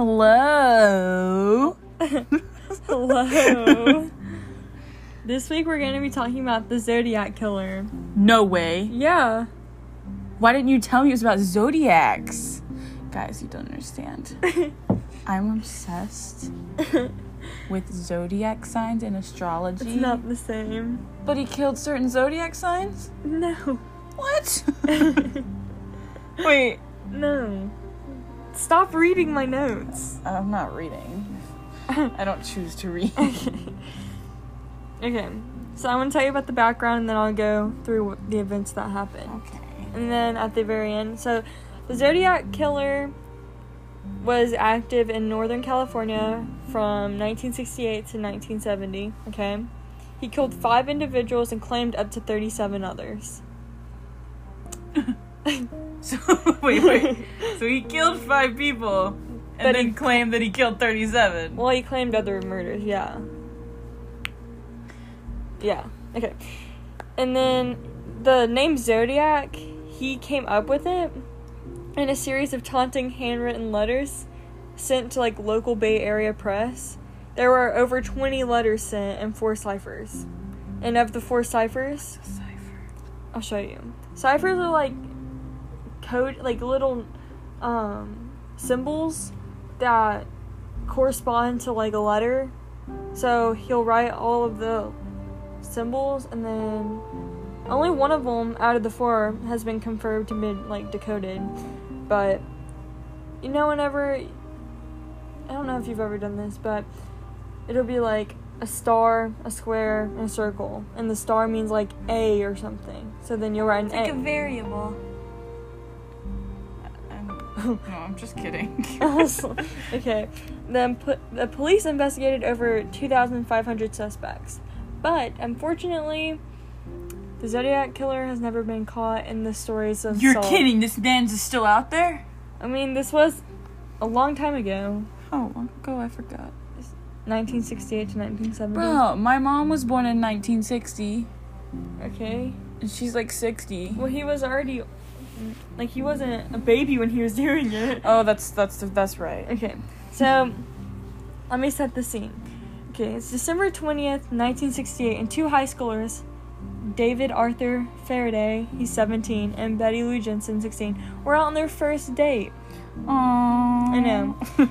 Hello. Hello. this week we're going to be talking about the Zodiac Killer. No way. Yeah. Why didn't you tell me it was about zodiacs? Guys, you don't understand. I'm obsessed with zodiac signs and astrology. It's not the same. But he killed certain zodiac signs? No. What? Wait. No. Stop reading my notes. I'm not reading. I don't choose to read. Okay. So I'm to tell you about the background and then I'll go through the events that happened. Okay. And then at the very end, so the Zodiac Killer was active in Northern California from 1968 to 1970. Okay. He killed five individuals and claimed up to 37 others. So wait, wait. So he killed five people and But then he- claimed that he killed thirty-seven. Well, he claimed other murders, yeah. Yeah, okay. And then the name Zodiac, he came up with it in a series of taunting handwritten letters sent to like local Bay Area press. There were over 20 letters sent and four ciphers. And of the four ciphers, Cipher. I'll show you. Ciphers are like code, like little um, symbols that correspond to like a letter. So he'll write all of the symbols, and then only one of them out of the four has been confirmed to be like decoded. But you know, whenever I don't know if you've ever done this, but it'll be like a star, a square, and a circle, and the star means like A or something. So then you'll write an Like a A. variable. No, I'm just kidding. okay. Then put the police investigated over 2,500 suspects, but unfortunately, the Zodiac killer has never been caught in the stories of. You're kidding. This man's is still out there. I mean, this was a long time ago, How long ago? I forgot. 1968 to 1970. Bro, my mom was born in 1960, Okay. and she's like 60. Well, he was already, like, he wasn't a baby when he was doing it. Oh, that's that's that's right. Okay, so let me set the scene. Okay, it's December 20th, 1968, and two high schoolers, David Arthur Faraday, he's 17, and Betty Lou Jensen, 16, were out on their first date, Aww. I know.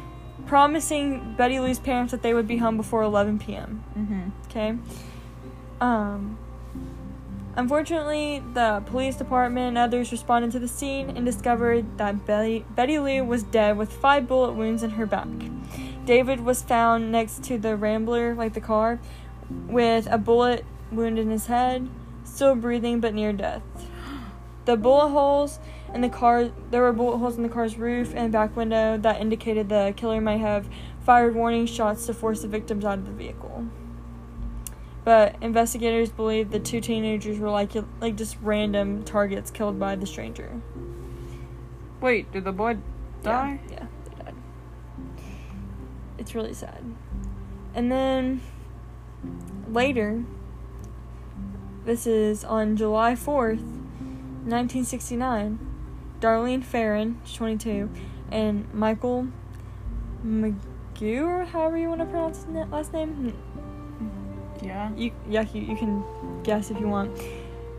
promising Betty Lou's parents that they would be home before 11 p.m. mm-hmm. Okay. Um. Unfortunately, the police department and others responded to the scene and discovered that Betty, Betty Lou was dead with five bullet wounds in her back. David was found next to the Rambler, like the car, with a bullet wound in his head, still breathing but near death. The bullet holes in the car, there were bullet holes in the car's roof and back window that indicated the killer might have fired warning shots to force the victims out of the vehicle. But investigators believe the two teenagers were like like just random targets killed by the stranger. Wait, did the boy die? Yeah, yeah, they died. It's really sad. And then later, this is on July 4th, 1969, Darlene Ferrin, 22, and Michael McGew, or however you want to pronounce his last name. Yeah. You, yeah, you, you can guess if you want.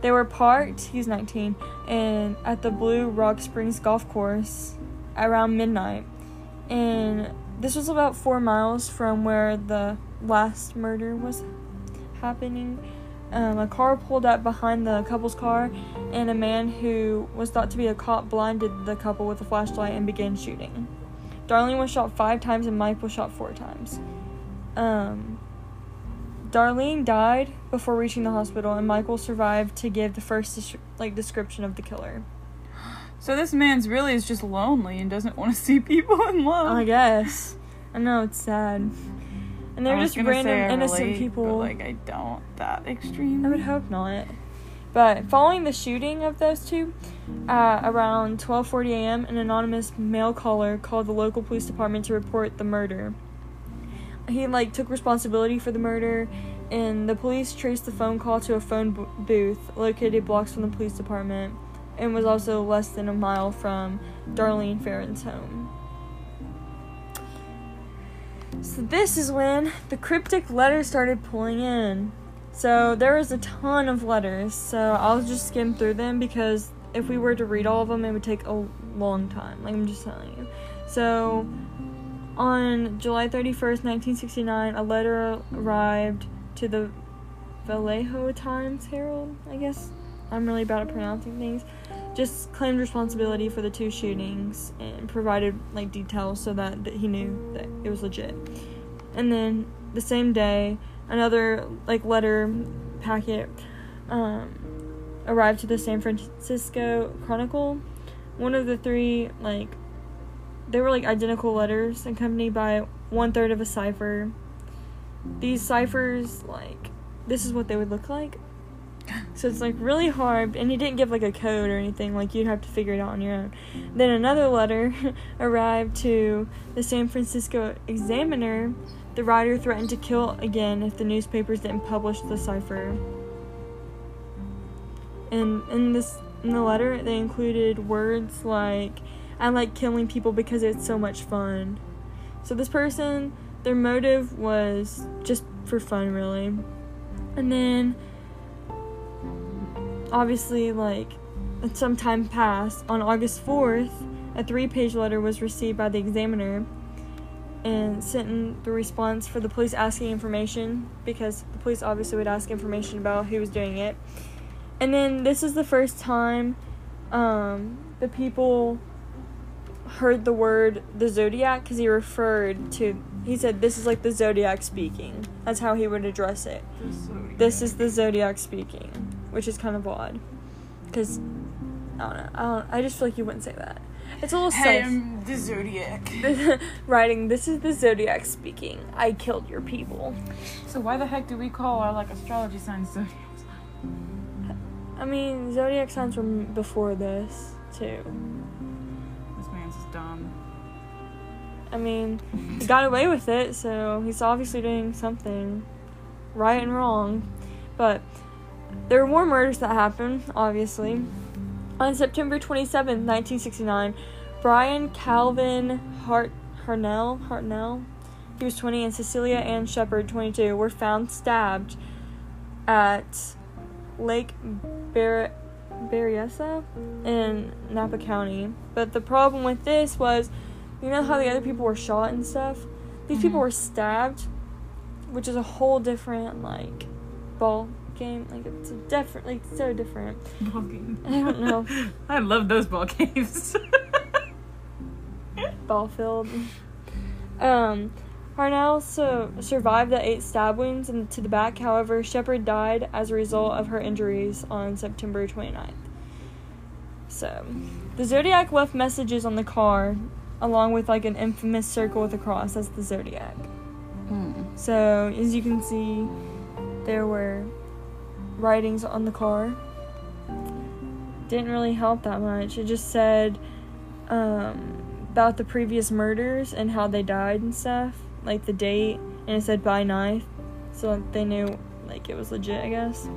They were parked, he's 19, and at the Blue Rock Springs golf course around midnight. And this was about four miles from where the last murder was happening. Um, a car pulled up behind the couple's car, and a man who was thought to be a cop blinded the couple with a flashlight and began shooting. Darlene was shot five times, and Mike was shot four times. Um, Darlene died before reaching the hospital, and Michael survived to give the first like description of the killer. So this man's really is just lonely and doesn't want to see people in love. I guess. I know it's sad, and they're just random innocent relate, people. Like I don't that extreme. I would hope not. But following the shooting of those two, uh, around 12:40 a.m., an anonymous mail caller called the local police department to report the murder. He like took responsibility for the murder, and the police traced the phone call to a phone b- booth located blocks from the police department, and was also less than a mile from Darlene Ferrin's home. So this is when the cryptic letters started pulling in. So there was a ton of letters. So I'll just skim through them because if we were to read all of them, it would take a long time. Like I'm just telling you. So on July 31st, 1969, a letter arrived to the Vallejo Times Herald, I guess. I'm really bad at pronouncing things. Just claimed responsibility for the two shootings and provided like details so that, that he knew that it was legit. And then the same day, another like letter packet um, arrived to the San Francisco Chronicle. One of the three like they were like identical letters accompanied by one third of a cipher. These ciphers like this is what they would look like. So it's like really hard, and he didn't give like a code or anything, like you'd have to figure it out on your own. Then another letter arrived to the San Francisco Examiner. The writer threatened to kill again if the newspapers didn't publish the cipher. And in this in the letter, they included words like, I like killing people because it's so much fun. So this person, their motive was just for fun, really. And then, obviously, like, some time passed. On August 4th, a three page letter was received by the examiner and sent in the response for the police asking information because the police obviously would ask information about who was doing it. And then this is the first time um, the people heard the word the zodiac because he referred to he said this is like the zodiac speaking. That's how he would address it. This is the zodiac speaking which is kind of odd because i don't know I, don't, I just feel like you wouldn't say that. It's a little Hey, sus I'm the Zodiac. writing this is the zodiac speaking. I killed your people. So why the heck do we call our like astrology signs zodiacs? i mean zodiac signs were before this too. This man's just dumb. I mean, he got away with it, so he's obviously doing something right and wrong. But there were more murders that happened, obviously. On September 27, 1969, Brian Calvin Hart Harnell, Hartnell, he was 20, and Cecilia Ann Shepard, 22, were found stabbed at Lake Ber- Berryessa in Napa County. But the problem with this was, you know how the other people were shot and stuff? These people Mhm. were stabbed, which is a whole different like ball game. Like it's a different, like so different. Ball game. I don't know. I love those ball games. ball field. Um, Harnell so survived the eight stab wounds in, to the back. However, Shepard died as a result of her injuries on September 29th. So, the Zodiac left messages on the car, along with like an infamous circle with a cross. That's the Zodiac. Hmm. So, as you can see, there were writings on the car. Didn't really help that much. It just said um, about the previous murders and how they died and stuff, like the date, and it said by knife, so they knew like it was legit, I guess.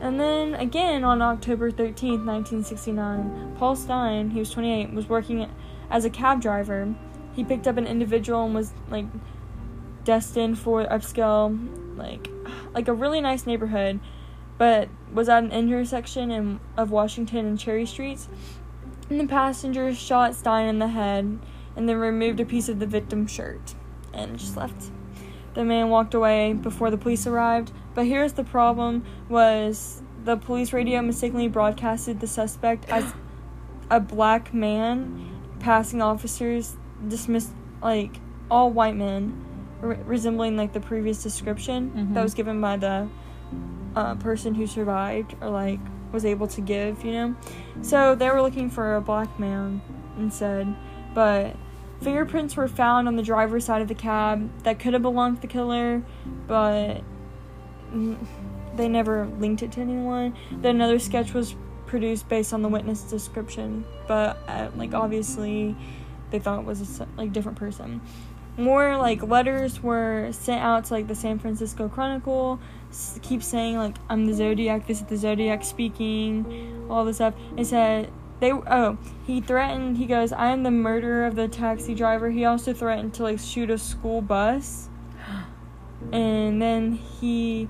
And then again on October 13th, 1969, Paul Stine, he was 28, was working as a cab driver. He picked up an individual and was like destined for upscale, like like a really nice neighborhood, but was at an intersection in, of Washington and Cherry Streets. And the passenger shot Stine in the head and then removed a piece of the victim's shirt and just left. The man walked away before the police arrived, but here's the problem was the police radio mistakenly broadcasted the suspect as a black man passing officers dismissed like all white men re- resembling like the previous description Mhm. that was given by the uh, person who survived or like was able to give you know so they were looking for a black man instead but fingerprints were found on the driver's side of the cab that could have belonged to the killer but they never linked it to anyone. Then another sketch was produced based on the witness description but uh, like obviously they thought it was a like different person. More like letters were sent out to like the San Francisco Chronicle s- keep saying like I'm the Zodiac this is the Zodiac speaking all this stuff. It said they oh he threatened he goes i am the murderer of the taxi driver. He also threatened to like shoot a school bus. And then he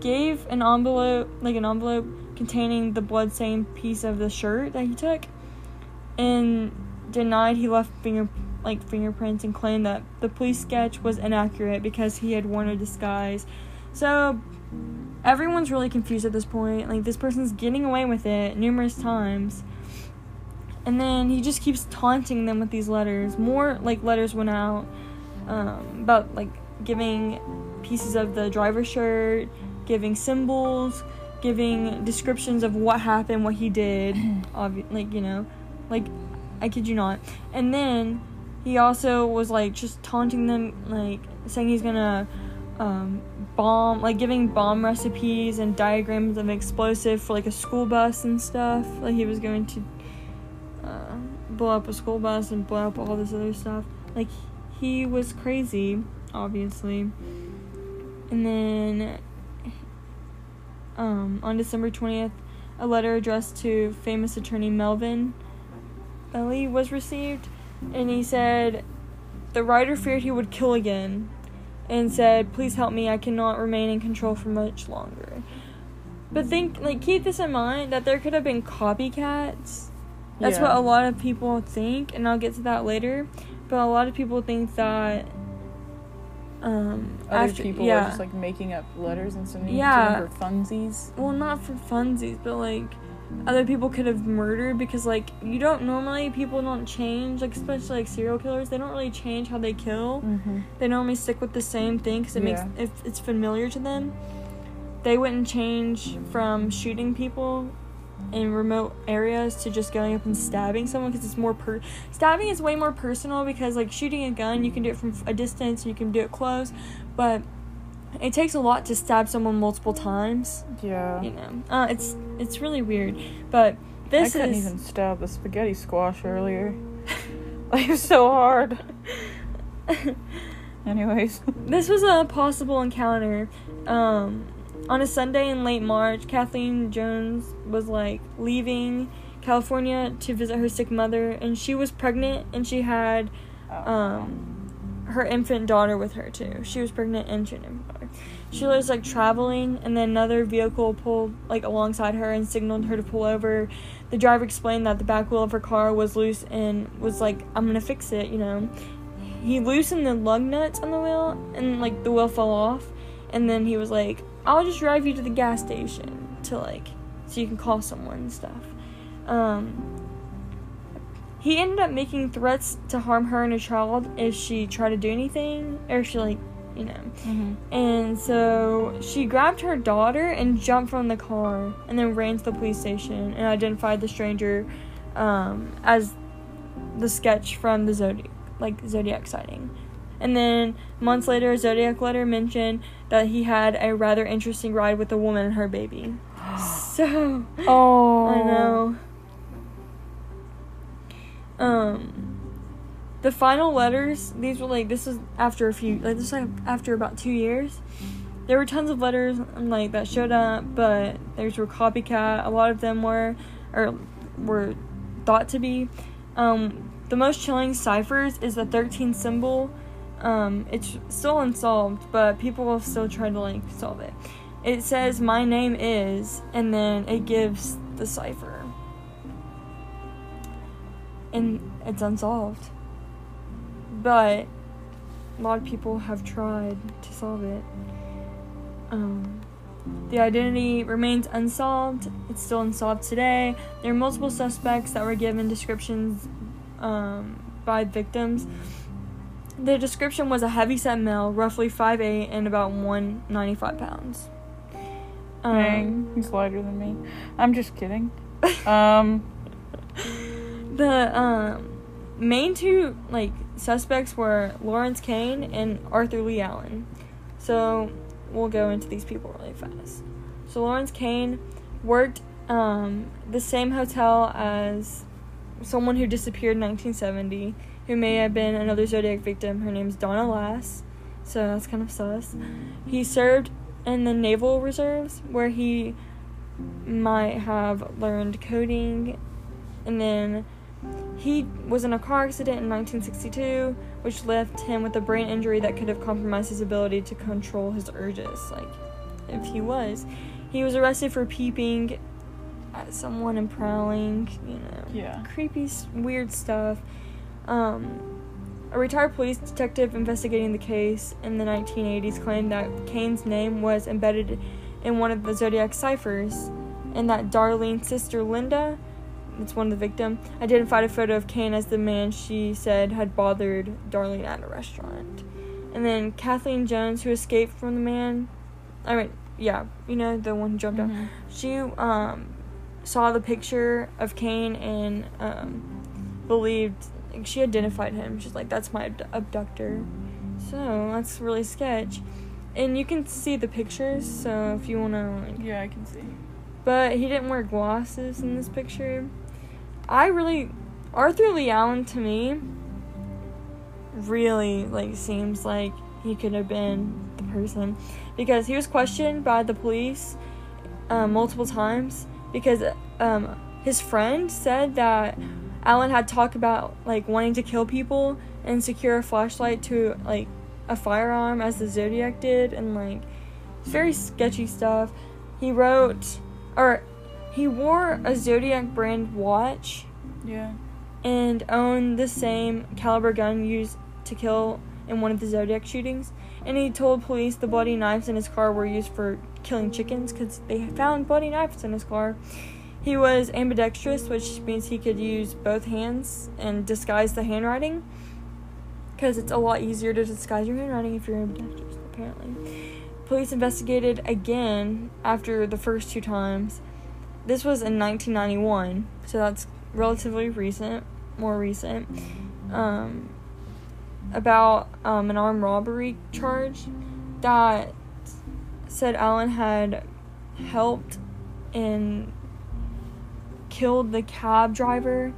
gave an envelope like an envelope containing the blood-stained piece of the shirt that he took and denied he left finger like fingerprints and claimed that the police sketch was inaccurate because he had worn a disguise. So everyone's really confused at this point like this person's getting away with it numerous times and then he just keeps taunting them with these letters. More like letters went out um, about like giving pieces of the driver's shirt, giving symbols, giving descriptions of what happened, what he did. Obvi- like you know, like I kid you not. And then he also was like just taunting them, like saying he's gonna um, bomb, like giving bomb recipes and diagrams of explosive for like a school bus and stuff. Like he was going to uh, blow up a school bus and blow up all this other stuff. Like he was crazy, obviously. And then um, on December 20th, a letter addressed to famous attorney Melvin Belli was received, and he said the writer feared he would kill again and said, Please help me, I cannot remain in control for much longer. But think, like, keep this in mind that there could have been copycats that's Yeah. what a lot of people think, and I'll get to that later. But a lot of people think that um Other after people yeah, are just like making up letters and sending Yeah. them for funsies. well, not for funsies, but like other people could have murdered because like you don't normally people don't change like especially like serial killers they don't really change how they kill Mm-hmm. they normally stick with the same thing because it Yeah. makes if it's familiar to them they wouldn't change from shooting people in remote areas to just going up and stabbing someone because it's more per stabbing is way more personal because like shooting a gun you can do it from a distance you can do it close but it takes a lot to stab someone multiple times Yeah. you know uh, it's it's really weird but this I couldn't is even stab the spaghetti squash earlier. like, it was so hard. Anyways. This was a possible encounter. Um, on a Sunday in late March, Kathleen Johns was like leaving California to visit her sick mother, and she was pregnant, and she had um, her infant daughter with her too. She was pregnant and she had. She was like traveling, and then another vehicle pulled like alongside her and signaled her to pull over. The driver explained that the back wheel of her car was loose and was like, "I'm gonna fix it," you know. He loosened the lug nuts on the wheel, and like the wheel fell off. And then he was like, "I'll just drive you to the gas station to like, so you can call someone and stuff." Um, he ended up making threats to harm her and her child if she tried to do anything, or if she like, you know. Mm-hmm. And so she grabbed her daughter and jumped from the car and then ran to the police station and identified the stranger um, as the sketch from the Zodiac, like Zodiac sighting. And then months later, a Zodiac letter mentioned that he had a rather interesting ride with a woman and her baby. So Oh. The final letters. These were like this is after a few like this is like after about two years. There were tons of letters um, like that showed up, but theirs were copycat. A lot of them were, or were thought to be. Um, the most chilling ciphers is the 13 symbol. Um, it's still unsolved, but people will still try to like solve it. It says my name is, and then it gives the cipher, and it's unsolved. But a lot of people have tried to solve it. Um, the identity remains unsolved. It's still unsolved today. There are multiple suspects that were given descriptions um, by victims. The description was a heavyset male, roughly 5'8 and about 195 pounds. Um, Dang, he's lighter than me. I'm just kidding. Um, the um, main two like suspects were Lawrence Kane and Arthur Leigh Allen. So we'll go into these people really fast. So Lawrence Kane worked um, the same hotel as someone who disappeared in 1970, who may have been another Zodiac victim. Her name's Donna Lass. So that's kind of sus. He served in the Naval Reserves, where he might have learned coding and then he was in a car accident in 1962, which left him with a brain injury that could have compromised his ability to control his urges. Like, if he was, he was arrested for peeping at someone and prowling. You know, Yeah. creepy, weird stuff. Um, a retired police detective investigating the case in the 1980s claimed that Kane's name was embedded in one of the Zodiac ciphers, and that Darlene's sister Linda, that's one of the victim, identified a photo of Kane as the man she said had bothered Darlene at a restaurant. And then Kathleen Johns, who escaped from the man, I mean, yeah, you know the one who jumped out. Mhm. She um saw the picture of Kane and um believed like, she identified him. She's like, "That's my abdu- abductor." So that's really sketch. And you can see the pictures. So if you wanna, like, Yeah, I can see. but he didn't wear glasses in this picture. I really, Arthur Leigh Allen to me, really like seems like he could have been the person because he was questioned by the police um, multiple times because um, his friend said that Allen had talked about like wanting to kill people and secure a flashlight to like a firearm as the Zodiac did and like very sketchy stuff. He wrote or he wore a Zodiac brand watch Yeah. and owned the same caliber gun used to kill in one of the Zodiac shootings. And he told police the bloody knives in his car were used for killing chickens because they found bloody knives in his car. He was ambidextrous, which means he could use both hands and disguise the handwriting. Because it's a lot easier to disguise your handwriting if you're ambidextrous, apparently. Police investigated again after the first two times. This was in 1991, so that's relatively recent, more recent. Um, about um, an armed robbery charge that said Allen had helped and killed the cab driver,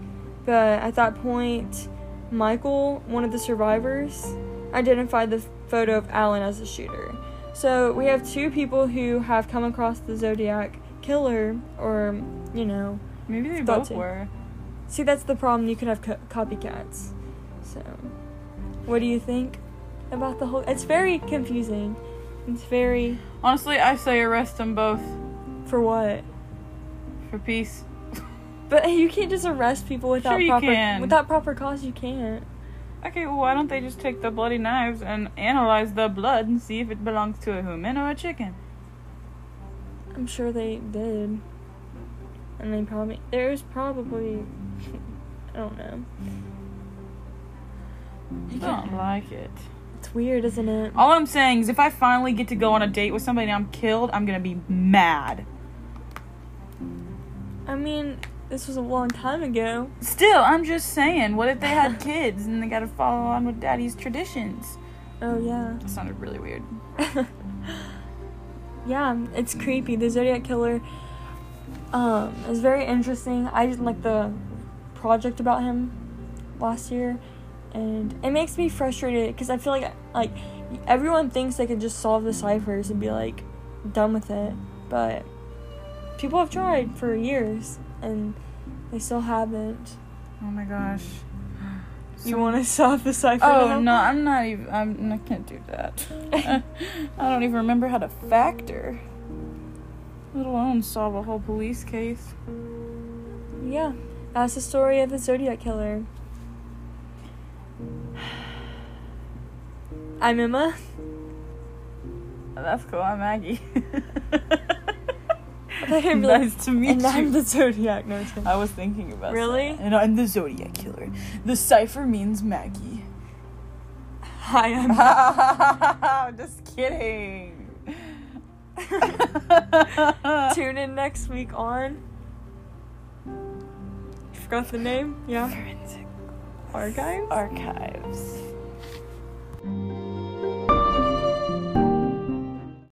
but at that point, Michael, one of the survivors, identified the photo of Allen as the shooter. So we have two people who have come across the Zodiac killer, or you know, Maybe they both so. were. see that's the problem. You can have co- copycats. So, what do you think about the whole? It's very confusing. It's very Honestly, I say arrest them both for what? for peace. But you can't just arrest people without Sure you proper can. without proper cause. You can't. Okay, well, why don't they just take the bloody knives and analyze the blood and see if it belongs to a human or a chicken? I'm sure they did. And they probably there's probably I don't know. I don't hmm. like it. It's weird, isn't it? All I'm saying is if I finally get to go on a date with somebody and I'm killed, I'm gonna be mad. I mean, this was a long time ago. Still, I'm just saying, what if they had kids and they gotta follow on with daddy's traditions? Oh yeah. That sounded really weird. yeah, it's creepy. The Zodiac Killer um is very interesting. I didn't like the project about him last year and it makes me frustrated cuz I feel like like everyone thinks they can just solve the ciphers and be like done with it, but people have tried for years and they still haven't. Oh my gosh. You want to solve the cipher? Oh now? no, I'm not even. I'm. I can't do that. I don't even remember how to factor. Let alone solve a whole police case. Yeah, that's the story of the Zodiac Killer. I'm Emma. That's cool. I'm Maggie. You were like, nice to meet and I'm the Zodiac. No. I was thinking about Really? that. And I'm the Zodiac killer. The cipher means Maggie. Hi, I'm. Just kidding. Tune in next week on. You forgot the name? Yeah. Forensic Archives. archives.